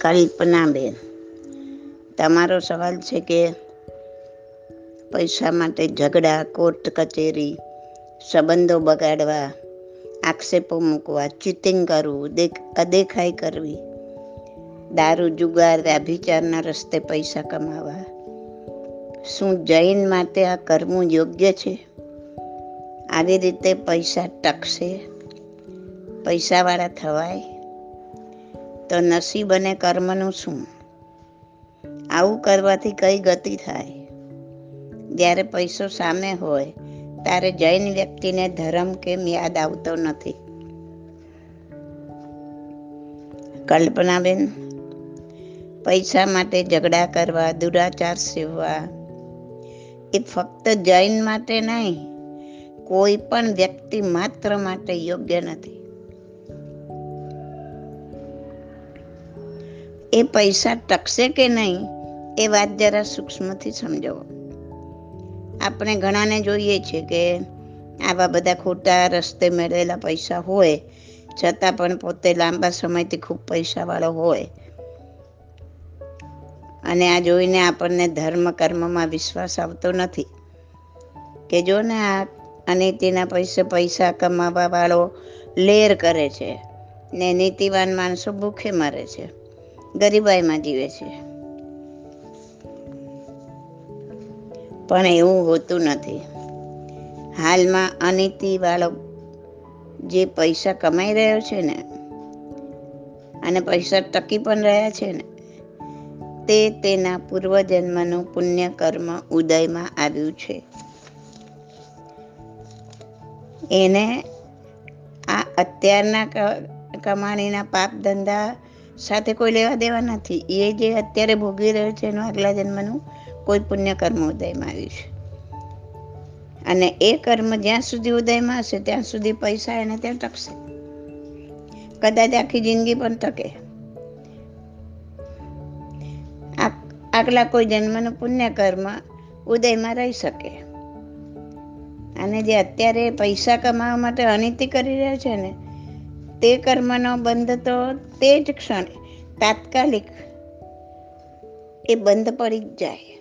કલ્પનાબેન તમારો સવાલ છે કે પૈસા માટે ઝઘડા, કોર્ટ કચેરી, સંબંધો બગાડવા, આક્ષેપો મૂકવા, ચીટિંગ કરવું અદેખાઈ કરવી, દારૂ જુગાર, વ્યભિચારના રસ્તે પૈસા કમાવા. શું જૈન માટે આ કરવું યોગ્ય છે? આવી રીતે પૈસા ટકશે? પૈસાવાળા થવાય? તો નસીબ અને કર્મનું શું? આવું કરવાથી કઈ ગતિ થાય? જ્યારે પૈસો સામે હોય, ત્યારે જૈન વ્યક્તિને ધર્મ કેમ યાદ આવતો નથી? કલ્પનાબેન, પૈસા માટે ઝઘડા કરવા, દુરાચાર સેવવા, એ ફક્ત જૈન માટે નહીં, કોઈ પણ વ્યક્તિ માત્ર માટે યોગ્ય નથી. એ પૈસા ટકશે કે નહીં એ વાત જરા સૂક્ષ્મથી સમજો આપણે ઘણાને જોઈએ છે કે આવા બધા ખોટા રસ્તે મેળવેલા પૈસા હોય, છતાં પણ પોતે લાંબા સમયથી ખૂબ પૈસાવાળો હોય. અને આ જોઈને આપણને ધર્મ કર્મમાં વિશ્વાસ આવતો નથી. કે જો ને આ અનિતિના પૈસે પૈસા કમાવા વાળો લેર કરે છે ને નીતિવાન માણસો ભૂખે મરે છે. ગરીબાઈમાં જીવે છે. પણ એવું હોતું નથી. હાલમાં અનીતિ બાળક જે પૈસા કમાઈ રહ્યો છે ને, અને પૈસા ટકી પણ રહ્યા છે ને, તે તેના પૂર્વજન્મનું પુણ્ય કર્મ ઉદયમાં આવ્યું છે. એને આ અત્યારના કમાણીના પાપ ધંધા સાથે કોઈ લેવા દેવા નથી. એ જે અત્યારે ભોગવી રહ્યો છે એનું આગલા જન્મનું કોઈ પુણ્ય કર્મ ઉદયમાં આવ્યું છે. અને એ કર્મ જ્યાં સુધી ઉદયમાં હશે, ત્યાં સુધી પૈસા એને ત્યાં ટકશે. કદાચ આખી જિંદગી પણ ટકે. આગલા કોઈ જન્મનું પુણ્ય કર્મ ઉદયમાં રહી શકે. અને જે અત્યારે પૈસા કમાવા માટે અનિતિ કરી રહ્યો છે ને તે કર્મનો બંધ તો તે જ ક્ષણે તાત્કાલિક એ બંધ પડી જ જાય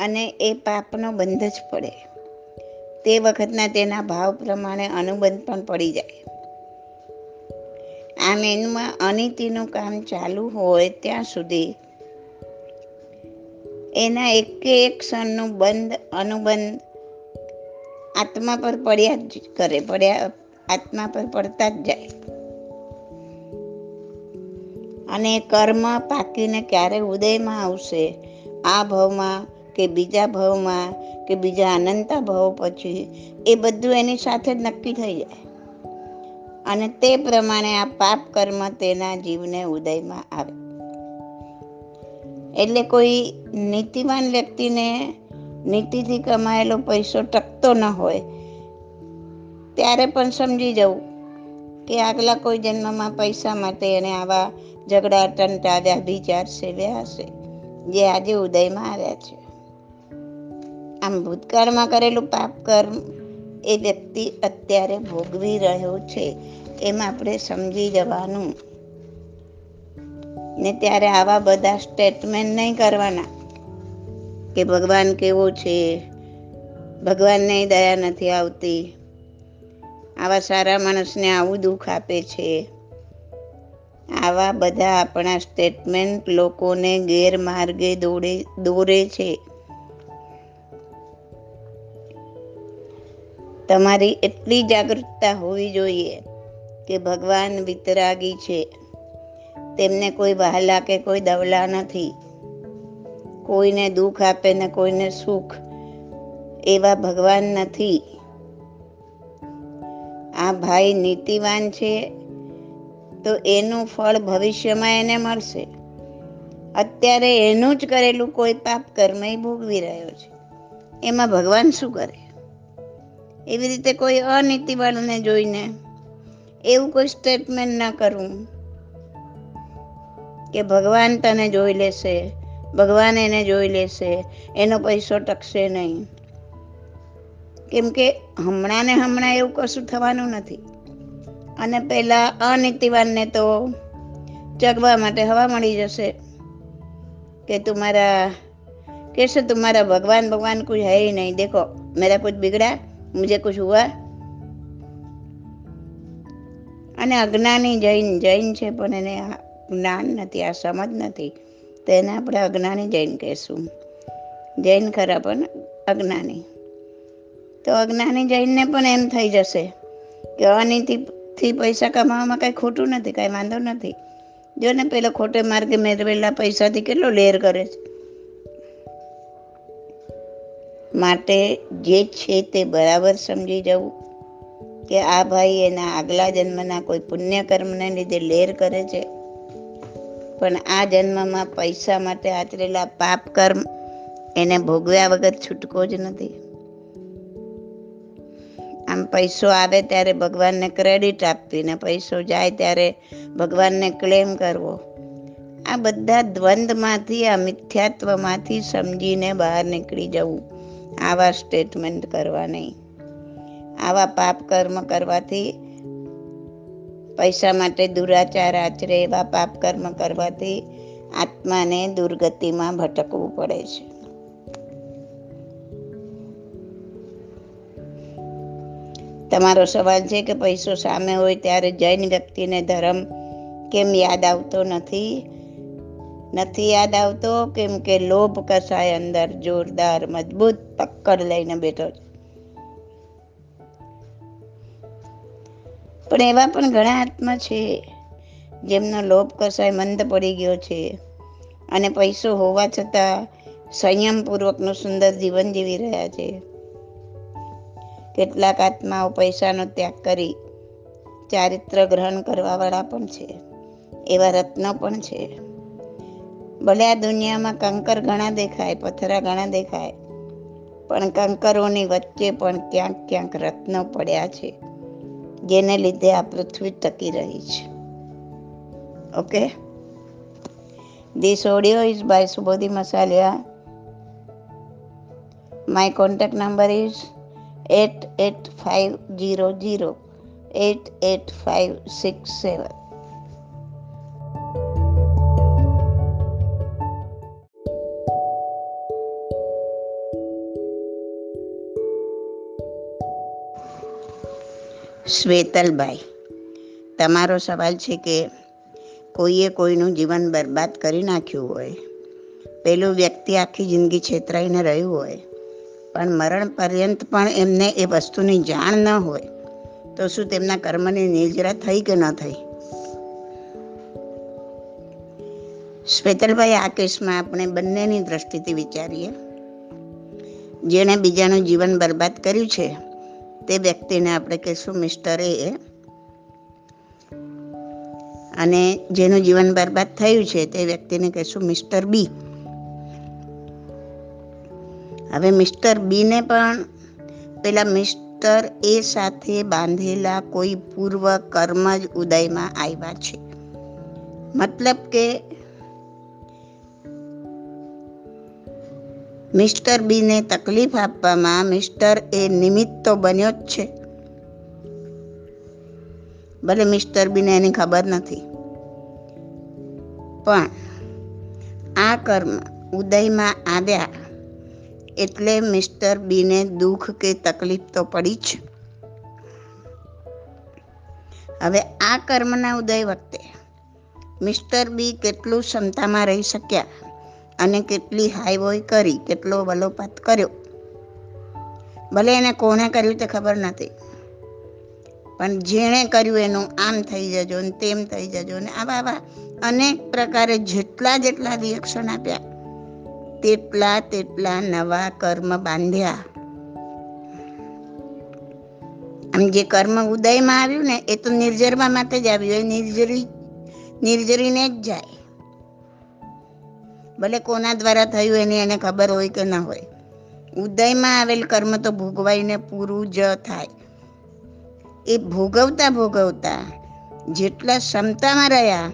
અને એ પાપનો બંધ જ પડે. તે વખતના તેના ભાવ પ્રમાણે અનુબંધ પણ પડી જાય. આમ એમાં અનિતિનું કામ ચાલુ હોય ત્યાં સુધી એના એકે એક ક્ષણનું બંધ અનુબંધ આત્મા પર પડ્યા જ કરે, પડ્યા આત્મા પર પડતા જ જાય. અને કર્મ પાકીને ક્યારે ઉદયમાં આવશે? આ ભાવમાં કે બીજા ભાવમાં કે બીજા અનંતા ભાવ પછી એ બધું એની સાથે જ નક્કી થઈ જાય. અને તે પ્રમાણે આ પાપ કર્મ તેના જીવને ઉદયમાં આવે. એટલે કોઈ નીતિવાન વ્યક્તિને નીતિથી કમાયેલો પૈસો ટકતો ન હોય. ત્યારે પણ સમજી જવું કે આગલા કોઈ જન્મમાં પૈસા માટે એને આવા ઝઘડા ટંટાવ્યા વિચાર સેવ્યા હશે, જે આજે ઉદયમાં આવ્યા છે. આમ ભૂતકાળમાં કરેલું પાપ કર્મ એ વ્યક્તિ અત્યારે ભોગવી રહ્યો છે એમ આપણે સમજી જવાનું. ને ત્યારે આવા બધા સ્ટેટમેન્ટ નહીં કરવાના કે ભગવાન કેવો છે, ભગવાનને દયા નથી આવતી આવા સારા માણસને આવું દુઃખ આપે છે. આવા બધા આપણા સ્ટેટમેન્ટ લોકોને ગેરમાર્ગે દોડે, દોરે છે. તમારી એટલી જાગૃતતા હોવી જોઈએ કે ભગવાન વિતરાગી છે. તેમને કોઈ વહાલા કે કોઈ દવલા નથી. કોઈને દુઃખ આપે ને કોઈને સુખ એવા ભગવાન નથી. આ ભાઈ નીતિવાન છે, તો એનું ફળ ભવિષ્યમાં એને મળશે. અત્યારે એનું જ કરેલું કોઈ પાપ કર્મ ભોગવી રહ્યો છે. એમાં ભગવાન શું કરે? એવી રીતે કોઈ અનીતિવાળાને જોઈને એવું કોઈ સ્ટેટમેન્ટ ના કરવું કે ભગવાન તને જોઈ લેશે, ભગવાન એને જોઈ લેશે, એનો પૈસો ટકશે નહીં. કેમ કે હમણાં ને હમણાં એવું કશું થવાનું નથી અને પેલા અનીતિવાનને તો ચગવા માટે હવા મળી જશે કે તુમારા कैसे तुम्हारा भगवान भगवान कुछ है ही नहीं देखो मेरा कुछ बिगड़ा मुझे कुछ हुआ અને અજ્ઞાની જૈન જૈન છે પણ એને આ જ્ઞાન નથી આ સમજ નથી તો એને આપણે અજ્ઞાની જૈન કહેશું જૈન ખરા પણ અજ્ઞાની તો અજ્ઞાની જૈનને પણ એમ થઈ જશે કે અનિતિથી પૈસા કમાવામાં કાંઈ ખોટું નથી, કાંઈ વાંધો નથી. જો ને પેલો ખોટે માર્ગે મેળવેલા પૈસાથી કેટલો લેર કરે છે. માટે જે છે તે બરાબર સમજી જવું કે આ ભાઈ એના આગલા જન્મના કોઈ પુણ્ય કર્મને લીધે લેર કરે છે. પણ આ જન્મમાં પૈસા માટે આચરેલા પાપ કર્મ એને ભોગવ્યા વગર છૂટકો જ નથી. આમ પૈસો આવે ત્યારે ભગવાનને ક્રેડિટ આપવી ને પૈસો જાય ત્યારે ભગવાનને ક્લેમ કરવો. આ બધા દ્વંદમાંથી આ મિથ્યાત્વમાંથી સમજીને બહાર નીકળી જવું. આવા સ્ટેટમેન્ટ કરવા નહીં. આવા પાપ કર્મ કરવાથી પૈસા માટે દુરાચાર આચરે, એવા પાપ કર્મ કરવાથી આત્માને દુર્ગતિમાં ભટકવું પડે છે. તમારો સવાલ છે કે પૈસો સામે હોય ત્યારે જૈન વ્યક્તિને ધર્મ કેમ યાદ આવતો નથી? નથી યાદ આવતો કેમ કે લોભ કસાય અંદર જોરદાર, મજબૂત પક્કડ લઈને બેઠો છે. પણ એવા પણ ઘણા આત્મા છે જેમનો લોભ કસાય મંદ પડી ગયો છે અને પૈસો હોવા છતાં સંયમપૂર્વકનું સુંદર જીવન જીવી રહ્યા છે. કેટલાક આત્માઓ પૈસાનો ત્યાગ કરી ચારિત્ર ગ્રહણ કરવાવાળા પણ છે, એવા રત્નો પણ છે. ભલે આ દુનિયામાં કંકર ઘણા દેખાય, પથરા ઘણા દેખાય, પણ કંકરોની વચ્ચે પણ ક્યાંક ક્યાંક રત્નો પડ્યા છે, જેને લીધે આ પૃથ્વી ટકી રહી છે. Okay? This audio is by Subodhi Masaliya my contact number is eight eight five zero zero eight eight five six seven શ્વેતલભાઈ, તમારો સવાલ છે કે કોઈએ કોઈનું જીવન બરબાદ કરી નાખ્યું હોય, પેલું વ્યક્તિ આખી જિંદગી છેતરાઈને રહ્યું હોય પણ મરણ પર્યંત પણ એમને એ વસ્તુની જાણ ન હોય, તો શું તેમના કર્મની નિર્જરા થઈ કે ન થઈ? શ્વેતલભાઈ, આ કેસમાં આપણે બંનેની દ્રષ્ટિથી વિચારીએ. જેણે બીજાનું જીવન બરબાદ કર્યું છે, તે વ્યક્તિને આપણે કહીશું મિસ્ટર એ. અને જેનું જીવન બરબાદ થયું છે, તે વ્યક્તિને કહીશું મિસ્ટર બી. હવે મિસ્ટર બીને પણ પેલા મિસ્ટર એ સાથે બાંધેલા કોઈ પૂર્વ કર્મ જ ઉદયમાં આવ્યા છે. મતલબ કે મિસ્ટર બીને તકલીફ આપવામાં મિસ્ટર એ નિમિત્ત તો બન્યો જ છે. ભલે મિસ્ટર બીને એની ખબર નથી. પણ આ કર્મ ઉદયમાં આવ્યા એટલે મિસ્ટર બીને દુઃખ કે તકલીફ તો પડી જ. હવે આ કર્મના ઉદય વખતે મિસ્ટર બી કેટલું ક્ષમતામાં રહી શક્યા અને કેટલી હાઈવોય કરી, કેટલો વલોપાત કર્યો. ભલે એને કોણે કર્યું તે ખબર નથી, પણ જેણે કર્યું એનું આમ થઈ જજો ને તેમ થઈ જજો ને આવા આવા અનેક પ્રકારે જેટલા જેટલા રિએક્શન આપ્યા તેટલા તેટલા નવા કર્મ બાંધ્યા. આમ જે કર્મ ઉદયમાં આવ્યું ને, એ તો નિર્જરવા માટે જ આવ્યું, એ નિર્જરી, નિર્જરીને જ જાય. ભલે કોના દ્વારા થયું એની એને ખબર હોય કે ના હોય. ઉદયમાં આવેલ કર્મ તો ભોગવાઈને પૂરું જ થાય. એ ભોગવતા ભોગવતા જેટલા ક્ષમતામાં રહ્યા,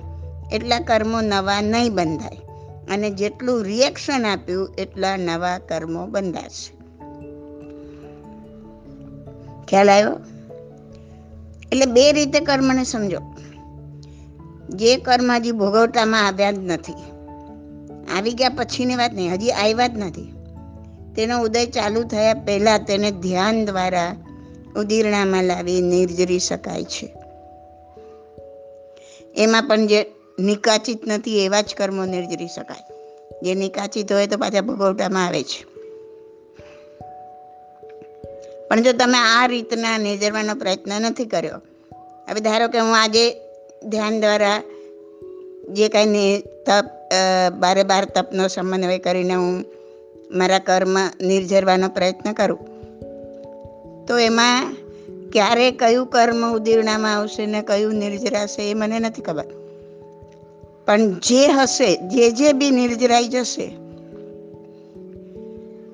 એટલા કર્મો નવા નહીં બંધાય. અને જેટલું રિએક્શન આપ્યું, એટલા નવા કર્મો બંધાશે. ખ્યાલ આવ્યો? એટલે બે રીતે કર્મને સમજો. જે કર્મ હજી ભોગવતામાં આવ્યા જ નથી. આવી ગયા પછીની વાત નહીં, હજી આવ્યા જ નથી. તેનો ઉદય ચાલુ થયા પહેલાં તેને ધ્યાન દ્વારા ઉદીરણામાં લાવી નિર્જરી શકાય છે. એમાં પણ જે નિકાચિત નથી એવા જ કર્મો નિર્જરી શકાય. જે નિકાચિત હોય તો પાછા ભોગવટામાં આવે છે. પણ જો તમે આ રીતના નિર્જરવાનો પ્રયત્ન નથી કર્યો, હવે ધારો કે હું આજે ધ્યાન દ્વારા જે કાંઈ તપ બારે બાર તપનો સમન્વય કરીને હું મારા કર્મ નિર્જરવાનો પ્રયત્ન કરું, તો એમાં ક્યારે કયું કર્મ ઉદીર્ણામાં આવશે ને કયું નિર્જરાશે એ મને નથી ખબર. પણ જે હશે, જે જે બી નિર્જરાઈ જશે,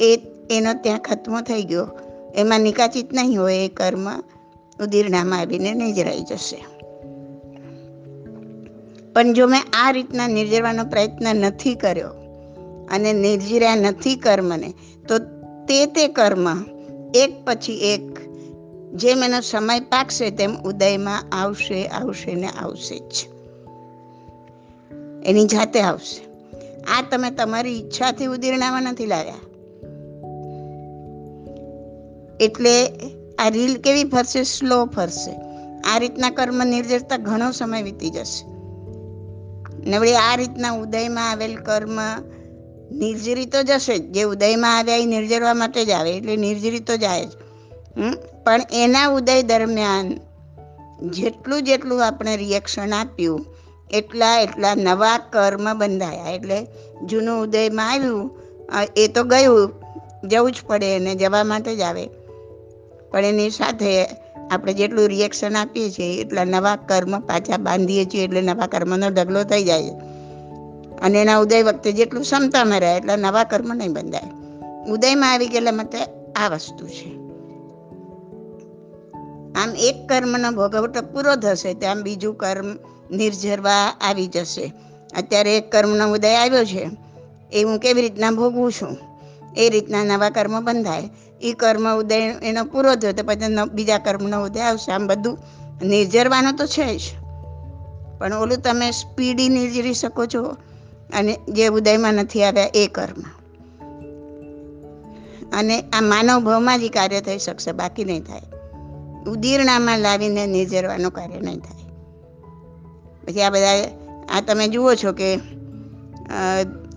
એ, એનો ત્યાં ખત્મ થઈ ગયો. એમાં નિકાચિત નહીં હોય એ કર્મ, ઉદીરણામાં આવીને નિર્જરાઈ જશે. પણ જો મેં આ રીતના નિર્જરવાનો પ્રયત્ન નથી કર્યો, અને નિર્જર્યા નથી કર્મને, તો તે તે કર્મ, એક પછી એક, જેમ એનો સમય પાકશે, તેમ ઉદયમાં આવશે આવશે ને આવશે જ. એની જાતે આવશે. આ તમે તમારી ઈચ્છાથી ઉદીર્ણામાં નથી લાવ્યા એટલે આ રીલ કેવી ફરશે? સ્લો ફરશે. આ રીતના કર્મ નિર્જરતા ઘણો સમય વીતી જશે. ને વળી આ રીતના ઉદયમાં આવેલ કર્મ નિર્જરી તો જશે જ. જે ઉદયમાં આવ્યા એ નિર્જરવા માટે જ આવે, એટલે નિર્જરી તો જાય જ. પણ એના ઉદય દરમિયાન જેટલું જેટલું આપણે રિએક્શન આપ્યું એટલા એટલા નવા કર્મ બંધાયા. એટલે જૂનું ઉદયમાં આવ્યું એ તો ગયું, જવું જ પડે એને જવા માટે જ આવે. પણ એની સાથે આપણે જેટલું રિએક્શન આપીએ છીએ, એટલા નવા કર્મ પાછા બાંધીએ છીએ, એટલે નવા કર્મનો ઢગલો થઈ જાય અને એના ઉદય વખતે જેટલું ક્ષમતામાં રહે, એટલા નવા કર્મ નહીં બંધાય. ઉદયમાં આવી ગયેલા માટે આ વસ્તુ છે. આમ એક કર્મનો ભોગવટો પૂરો થશે ત્યાં બીજું કર્મ નિર્જરવા આવી જશે. અત્યારે કર્મનો ઉદય આવ્યો છે. એ હું કેવી રીતના ભોગવું છું? એ રીતના નવા કર્મ બંધાય. એ કર્મ ઉદય એનો પૂરો થયો તો પછી બીજા કર્મનો ઉદય આવશે. આમ બધું નિર્જરવાનું તો છે જ. પણ ઓલું તમે સ્પીડી નિર્જરી શકો છો. અને જે ઉદયમાં નથી આવ્યા એ કર્મ. અને આ માનવ ભાવમાં જ કાર્ય થઈ શકશે. બાકી નહીં થાય. ઉદીરણામાં લાવીને નિર્જરવાનું કાર્ય નહીં થાય. પછી આ બધા, આ તમે જુઓ છો કે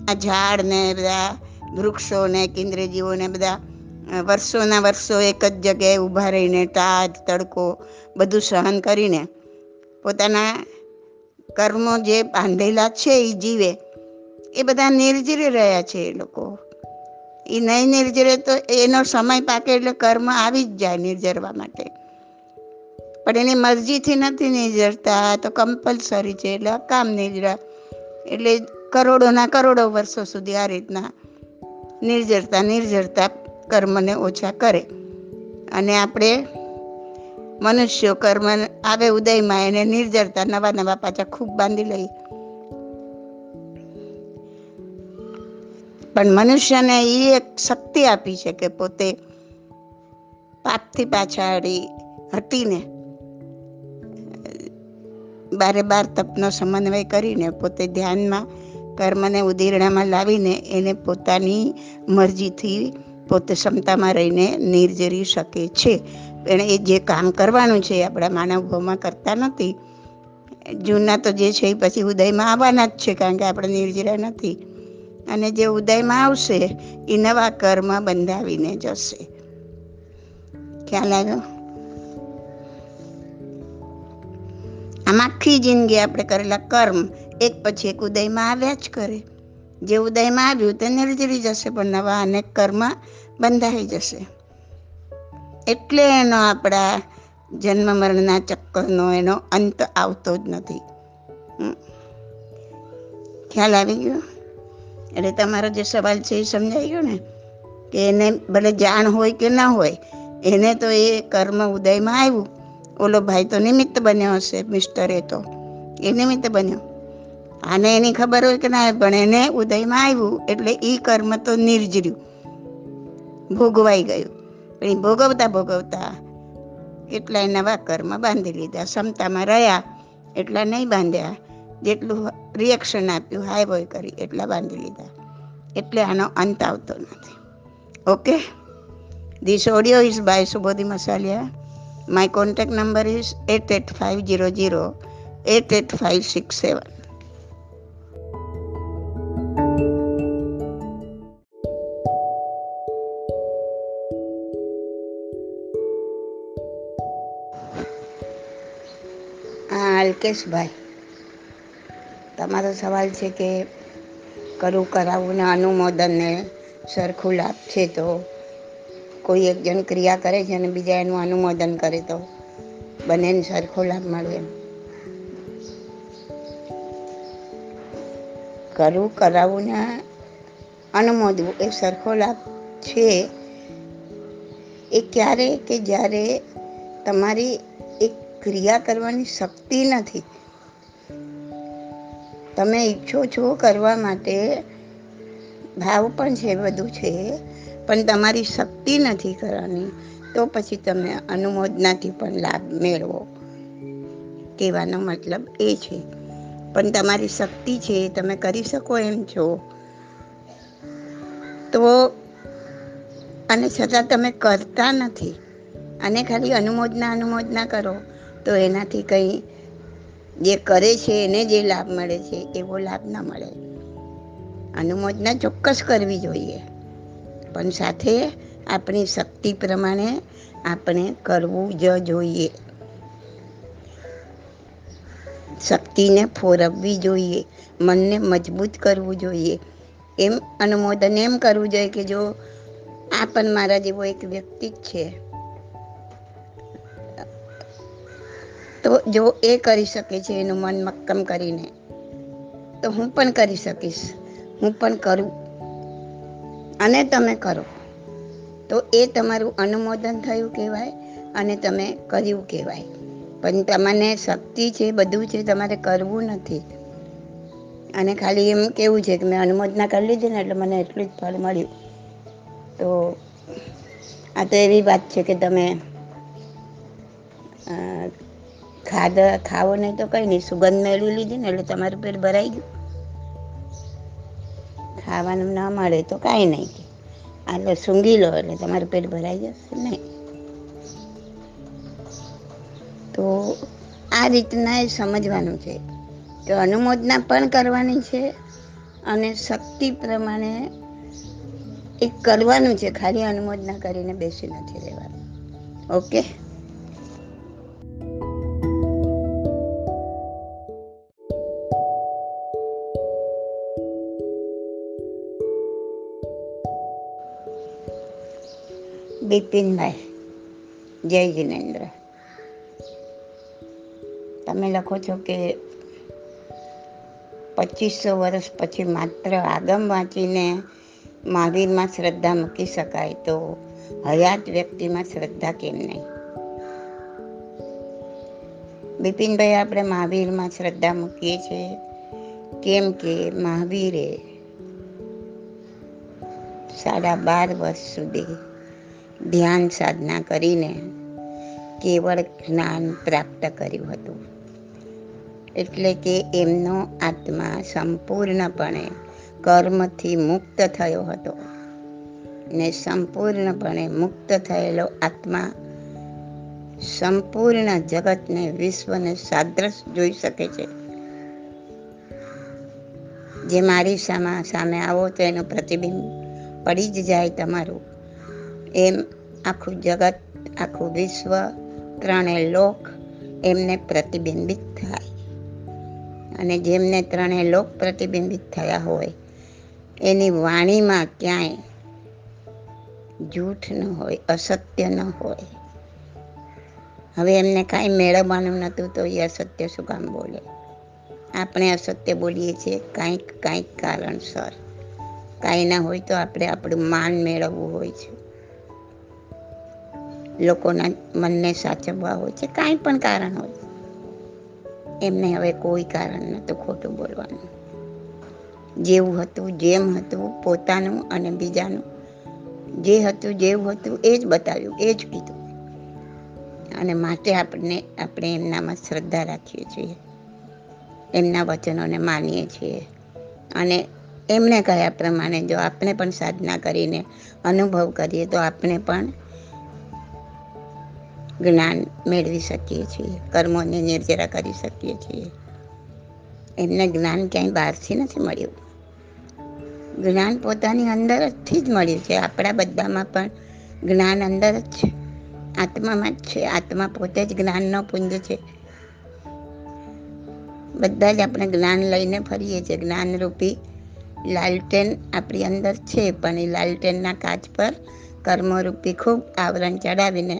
આ ઝાડ ને બધા વૃક્ષો ને કેન્દ્રજીવો ને બધા વર્ષોના વર્ષો એક જ જગ્યાએ ઊભા રહીને તાજ, તડકો બધું સહન કરીને પોતાના કર્મો જે બાંધેલા છે એ જીવે, એ બધા નિર્જરી રહ્યા છે એ લોકો. એ નહીં નિર્જરે તો એનો સમય પાકે એટલે કર્મ આવી જ જાય નિર્જરવા માટે. પણ એની મરજીથી નથી નિર્જરતા તો કમ્પલસરી છે, એટલે કામ નીજરા એટલે કરોડોના કરોડો વર્ષો સુધી આ રીતના નિર્જરતા નિર્જરતા કર્મને ઓછા કરે. અને આપણે મનુષ્યો કર્મ આવે ઉદયમાં એને નિર્જરતા નવા નવા પાછા ખૂબ બાંધી લઈએ. પણ મનુષ્યને એ એક શક્તિ આપી છે કે પોતે પાપથી પાછાડી હટીને બારે બાર તપનો સમન્વય કરીને પોતે ધ્યાનમાં કર્મને ઉદીરણામાં લાવીને એને પોતાની મરજીથી પોતે ક્ષમતામાં રહીને નિર્જરી શકે છે. એણે એ જે કામ કરવાનું છે આપણા માનવ ભાવમાં કરતા નથી. જૂના તો જે છે એ પછી ઉદયમાં આવવાના જ છે કારણ કે આપણે નિર્જરા નથી. અને જે ઉદયમાં આવશે એ નવા કર્મ બંધાવીને જશે. ખ્યાલ આવ્યો? આમ આખી જિંદગી આપણે કરેલા કર્મ, એક પછી એક ઉદયમાં આવ્યા જ કરે. જે ઉદયમાં આવ્યું તે નિર્જરી જશે, પણ નવા અનેક કર્મ બંધાઈ જશે. એટલે એનો આપણા જન્મ મરણના ચક્કરનો એનો અંત આવતો જ નથી. ખ્યાલ આવી ગયો? એટલે તમારો જે સવાલ છે એ સમજાઈ ગયો ને? કે એને ભલે જાણ હોય કે ના હોય, એને તો એ કર્મ ઉદયમાં આવ્યું. ઓલો ભાઈ તો નિમિત્ત બન્યો હશે મિસ્ટર એ તો. એ નિમિત્ત બન્યો. આને એની ખબર હોય કે ના, પણ એને ઉદયમાં આવ્યું એટલે એ કર્મ તો નિર્જર્યું. ભોગવાઈ ગયું. પણ એ ભોગવતા ભોગવતા કેટલાય નવા કર્મ બાંધી લીધા, ક્ષમતામાં રહ્યા, એટલા નહીં બાંધ્યા, જેટલું રિએક્શન આપ્યું, હાય બોય કરી, એટલા બાંધી લીધા. એટલે આનો અંત આવતો નથી. Okay this audio is by Subodhi Masaliya my contact number eight eight five zero zero eight eight five six seven હા, અલ્કેશભાઈ. તમારો સવાલ છે કે કરું કરાવું ને અનુમોદનને સરખું લાભ છે તો? કોઈ એક જણ ક્રિયા કરે છે અને બીજા એનું અનુમોદન કરે તો બંનેને સરખો લાભ મળે એમ. કરવું કરાવવું ને અનુમોદવું એ સરખો લાભ છે. એ ક્યારે કે જ્યારે તમારી એક ક્રિયા કરવાની શક્તિ નથી. તમે ઈચ્છો છો કરવા માટે ભાવ પણ છે, બધું છે. પણ તમારી શક્તિ નથી કરવાની, તો પછી તમે અનુમોદનાથી પણ લાભ મેળવો. કહેવાનો મતલબ એ છે. પણ તમારી શક્તિ છે, તમે કરી શકો એમ છો. તો અને છતાં તમે કરતા નથી. અને ખાલી અનુમોદના અનુમોદના કરો, તો એનાથી કંઈ જે કરે છે, એને જે લાભ મળે છે, એવો લાભ ન મળે. અનુમોદના ચોક્કસ કરવી જોઈએ. પણ સાથે આપણી શક્તિ પ્રમાણે આપણે કરવું જ જોઈએ. શક્તિને ફોરવવી જોઈએ. મનને મજબૂત કરવું જોઈએ. એમ અનુમોદન એમ કરવું જોઈએ કે જો આ પણ મારા જેવો એક વ્યક્તિ જ છે. તો જો એ કરી શકે છે, એનું મન મક્કમ કરીને, તો હું પણ કરી શકીશ. હું પણ કરું. અને તમે કરો. તો એ તમારું અનુમોદન થયું કહેવાય અને તમે કર્યું કહેવાય. પણ તમને શક્તિ છે, બધું છે, તમારે કરવું નથી. અને ખાલી એમ કેવું છે કે મેં અનુમોદના કરી લીધી ને એટલે મને એટલું જ ફળ મળ્યું. તો આ તો એવી વાત છે કે તમે ખાધા, ખાવો નહીં તો કંઈ નહીં. સુગંધ મેળવી લીધી ને એટલે તમારું પેટ ભરાઈ ગયું. ખાવાનું ના મળે તો કાંઈ નહીં આટલો સૂંઘી લો એટલે તમારું પેટ ભરાઈ જશે નહીં. તો આ રીતના એ સમજવાનું છે કે અનુમોદના પણ કરવાની છે અને શક્તિ પ્રમાણે એ કરવાનું છે. ખાલી અનુમોદના કરીને બેસી નથી રહેવાનું. ઓકે? બિપિનભાઈ જય જિનેન્દ્ર. તમે લખો છો કે પચીસો વર્ષ પછી માત્ર આગમ વાંચીને મહાવીરમાં શ્રદ્ધા મૂકી શકાય તો હયાત વ્યક્તિમાં શ્રદ્ધા કેમ નહીં? બિપિનભાઈ આપણે મહાવીરમાં શ્રદ્ધા મૂકીએ છીએ. કેમ કે મહાવીરે સાડા બાર વર્ષ સુધી ધ્યાન સાધના કરીને કેવળ જ્ઞાન પ્રાપ્ત કર્યું હતું. એટલે કે એમનો આત્મા સંપૂર્ણપણે કર્મથી મુક્ત થયો હતો. ને સંપૂર્ણપણે મુક્ત થયેલો આત્મા સંપૂર્ણ જગતને વિશ્વને સાદ્રશ જોઈ શકે છે. જે મારી સામા સામે આવો તો એનું પ્રતિબિંબ પડી જ જાય તમારું. એમ આખું જગત, આખું વિશ્વ ત્રણે લોક એમને પ્રતિબિંબિત થાય. અને જેમને ત્રણે લોક પ્રતિબિંબિત થયા હોય, એની વાણીમાં ક્યાંય જૂઠ ન હોય, અસત્ય ન હોય. હવે એમને કાંઈ મેળવવાનું નહોતું તો એ અસત્ય શું કામ બોલે? આપણે અસત્ય બોલીએ છીએ કાંઈક કાંઈક કારણસર. કાંઈ ના હોય તો આપણે આપણું માન મેળવવું હોય છે. લોકોના મનને સાચવવા હોય છે, કાંઈ પણ કારણ હોય. એમને હવે કોઈ કારણ નહોતું ખોટું બોલવાનું. જેવું હતું જેમ હતું, પોતાનું અને બીજાનું. જે હતું જેવું હતું, એ જ બતાવ્યું, એ જ કીધું. અને માટે આપણને, આપણે એમનામાં શ્રદ્ધા રાખીએ છીએ. એમના વચનોને માનીએ છીએ. અને એમણે કહ્યા પ્રમાણે જો આપણે પણ સાધના કરીને અનુભવ કરીએ, તો આપણે પણ જ્ઞાન મેળવી શકીએ છીએ, કર્મોને નિર્જરા કરી શકીએ છીએ. એમને જ્ઞાન ક્યાંય બહારથી નથી મળ્યું. જ્ઞાન પોતાની અંદર જથી જ મળ્યું છે. આપણા બધામાં પણ જ્ઞાન અંદર જ છે આત્મામાં જ છે. આત્મા પોતે જ જ્ઞાનનો પુંજ છે. બધા જ આપણે જ્ઞાન લઈને ફરીએ છીએ. જ્ઞાનરૂપી લાલટેન આપણી અંદર છે, પણ એ લાલટેનના કાચ પર કર્મરૂપી ખૂબ આવરણ ચડાવીને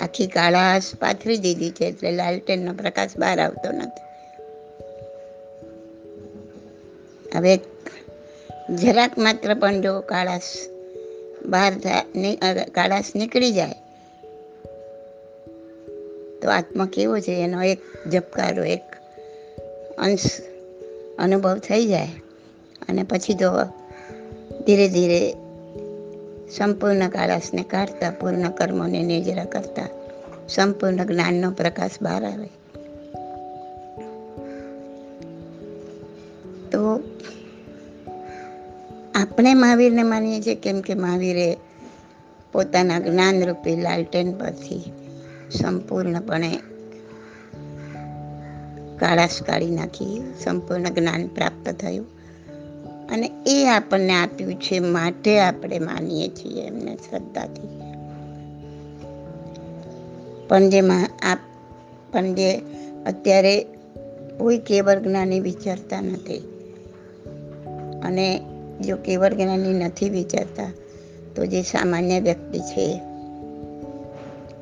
આખી કાળાશ પાથરી દીધી છે એટલે લાલટેનનો પ્રકાશ બહાર આવતો નથી. હવે જરાક માત્ર પણ જો કાળાશ બહાર થાય કાળાશ નીકળી જાય, તો આત્મા કેવો છે? એનો એક ઝબકારો એક અંશ અનુભવ થઈ જાય. અને પછી તો ધીરે ધીરે સંપૂર્ણ કાળાસને કાઢતા, પૂર્ણ કર્મોને નિજરા કરતા, સંપૂર્ણ જ્ઞાનનો પ્રકાશ બહાર આવે. તો આપણે મહાવીરને માનીએ છીએ કેમ કે મહાવીરે પોતાના જ્ઞાનરૂપી લાલટેન પરથી સંપૂર્ણપણે કાળાશ કાઢી નાખી, સંપૂર્ણ જ્ઞાન પ્રાપ્ત થયું. અને એ આપણને આપ્યું છે, માટે આપણે માનીએ છીએ એમને શ્રદ્ધાથી. પણ જે આપ, પણ જે અત્યારે કોઈ કેવળ જ્ઞાની વિચારતા નથી અને જો કેવળ જ્ઞાની નથી વિચારતા, તો જે સામાન્ય વ્યક્તિ છે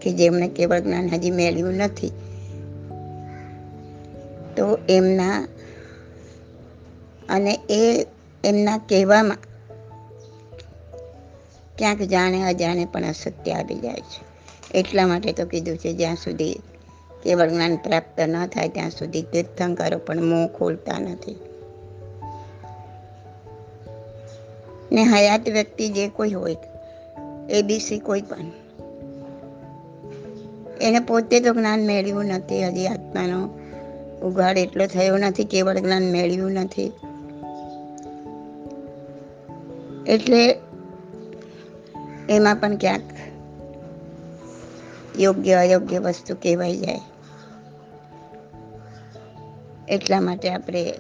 કે જેમણે કેવળ જ્ઞાન હજી મેળવ્યું નથી, તો એમના, અને એ એમના કહેવામાં ક્યાંક જાણે અજાણે પણ અસત્ય આવી જાય છે. એટલા માટે તો કીધું છે, જ્યાં સુધી કેવળ જ્ઞાન પ્રાપ્ત ન થાય, ત્યાં સુધી તીર્થંકરો પણ મોં ખોલતા નથી. ને હયાત વ્યક્તિ જે કોઈ હોય એબીસી કોઈ પણ, એને પોતે તો જ્ઞાન મેળવ્યું નથી, હજી આત્માનો ઉઘાડ એટલો થયો નથી, કેવળ જ્ઞાન મેળવ્યું નથી. એટલે એમાં પણ ક્યાંક યોગ્ય અયોગ્ય વસ્તુ કહેવાઈ જાય. એટલા માટે આપણે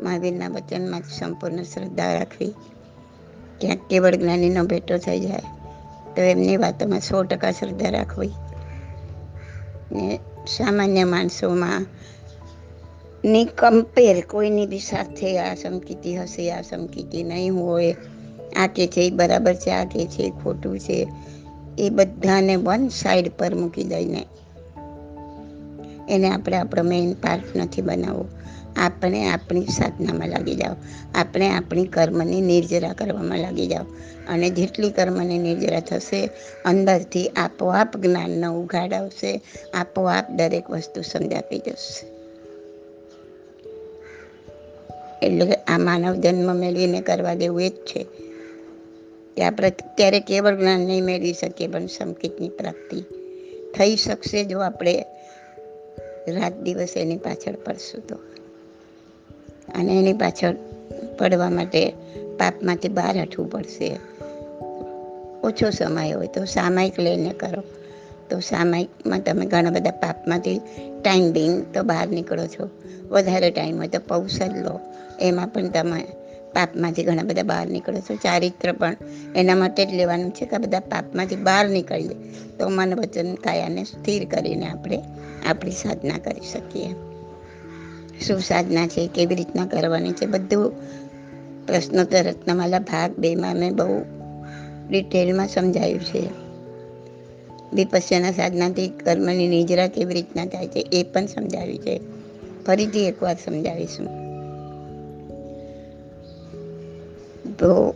મહાવીરના વચનમાં સંપૂર્ણ શ્રદ્ધા રાખવી. ક્યાંક કેવળ જ્ઞાનીનો ભેટો થઈ જાય, તો એમની વાતોમાં સો ટકા શ્રદ્ધા રાખવી. ને સામાન્ય માણસોમાં ની કમ્પેર કોઈની બી સાથે આ સંકિતિ હશે, આ સંકિતિ નહીં હોય આ કે છે એ બરાબર છે આ કે છે ખોટું છે. એ બધાને વન સાઈડ પર મૂકી દઈને એને આપણે આપણો મેઇન પાર્ટ નથી બનાવવો. આપણે આપણી સાધનામાં લાગી જાઓ. આપણે આપણી કર્મની નિર્જરા કરવામાં લાગી જાઓ. અને જેટલી કર્મની નિર્જરા થશે, અંદરથી આપોઆપ જ્ઞાનનો ઉઘાડ આવશે. આપોઆપ દરેક વસ્તુ સમજાતી જશે. એટલે આ માનવ જન્મ મેળવીને કરવા જેવું એ જ છે. કે આપણે ક્યારે કેવળ જ્ઞાન નહીં મેળવી શકીએ, પણ સંકેતની પ્રાપ્તિ થઈ શકશે જો આપણે રાત દિવસ એની પાછળ પડશું તો. અને એની પાછળ પડવા માટે પાપમાંથી બહાર હટવું પડશે. ઓછો સમય હોય તો સામાયિક લઈને કરો. તો સામાયિકમાં તમે ઘણા બધા પાપમાંથી ટાઈમ બિંગ તો બહાર નીકળો છો. વધારે ટાઈમ હોય તો પૌષદ લો. એમાં પણ તમે પાપમાંથી ઘણા બધા બહાર નીકળે છે. ચારિત્ર પણ એના માટે જ લેવાનું છે કે આ બધા પાપમાંથી બહાર નીકળીએ. તો મન વચન કાયાને સ્થિર કરીને આપણે આપણી સાધના કરી શકીએ. શું સાધના છે? કેવી રીતના કરવાની છે? બધું પ્રશ્નોત્તર રત્નમાલા ભાગ બેમાં મેં બહુ ડિટેલમાં સમજાયું છે. વિપસ્યના સાધનાથી કર્મની નિજરા કેવી રીતના થાય છે એ પણ સમજાવ્યું છે. ફરીથી એકવાર સમજાવીશું. તો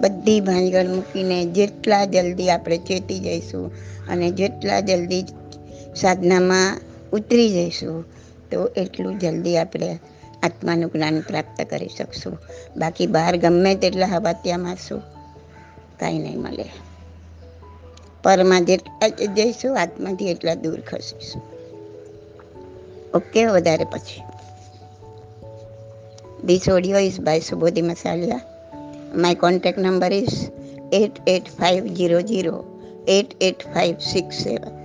બધી ભાંજગળ મૂકીને જેટલા જલ્દી આપણે ચેતી જઈશું અને જેટલા જલ્દી સાધનામાં ઉતરી જઈશું, તો એટલું જલ્દી આપણે આત્માનું જ્ઞાન પ્રાપ્ત કરી શકશું. બાકી બહાર ગમે તેટલા હવા ત્યાં મારશું, કાંઈ નહીં મળે. પરમાં જેટલા જઈશું, આત્માથી એટલા દૂર ખસીશું. ઓકે, વધારે પછી. This audio is by Subodhi Masalia. My contact number is 88500 88567.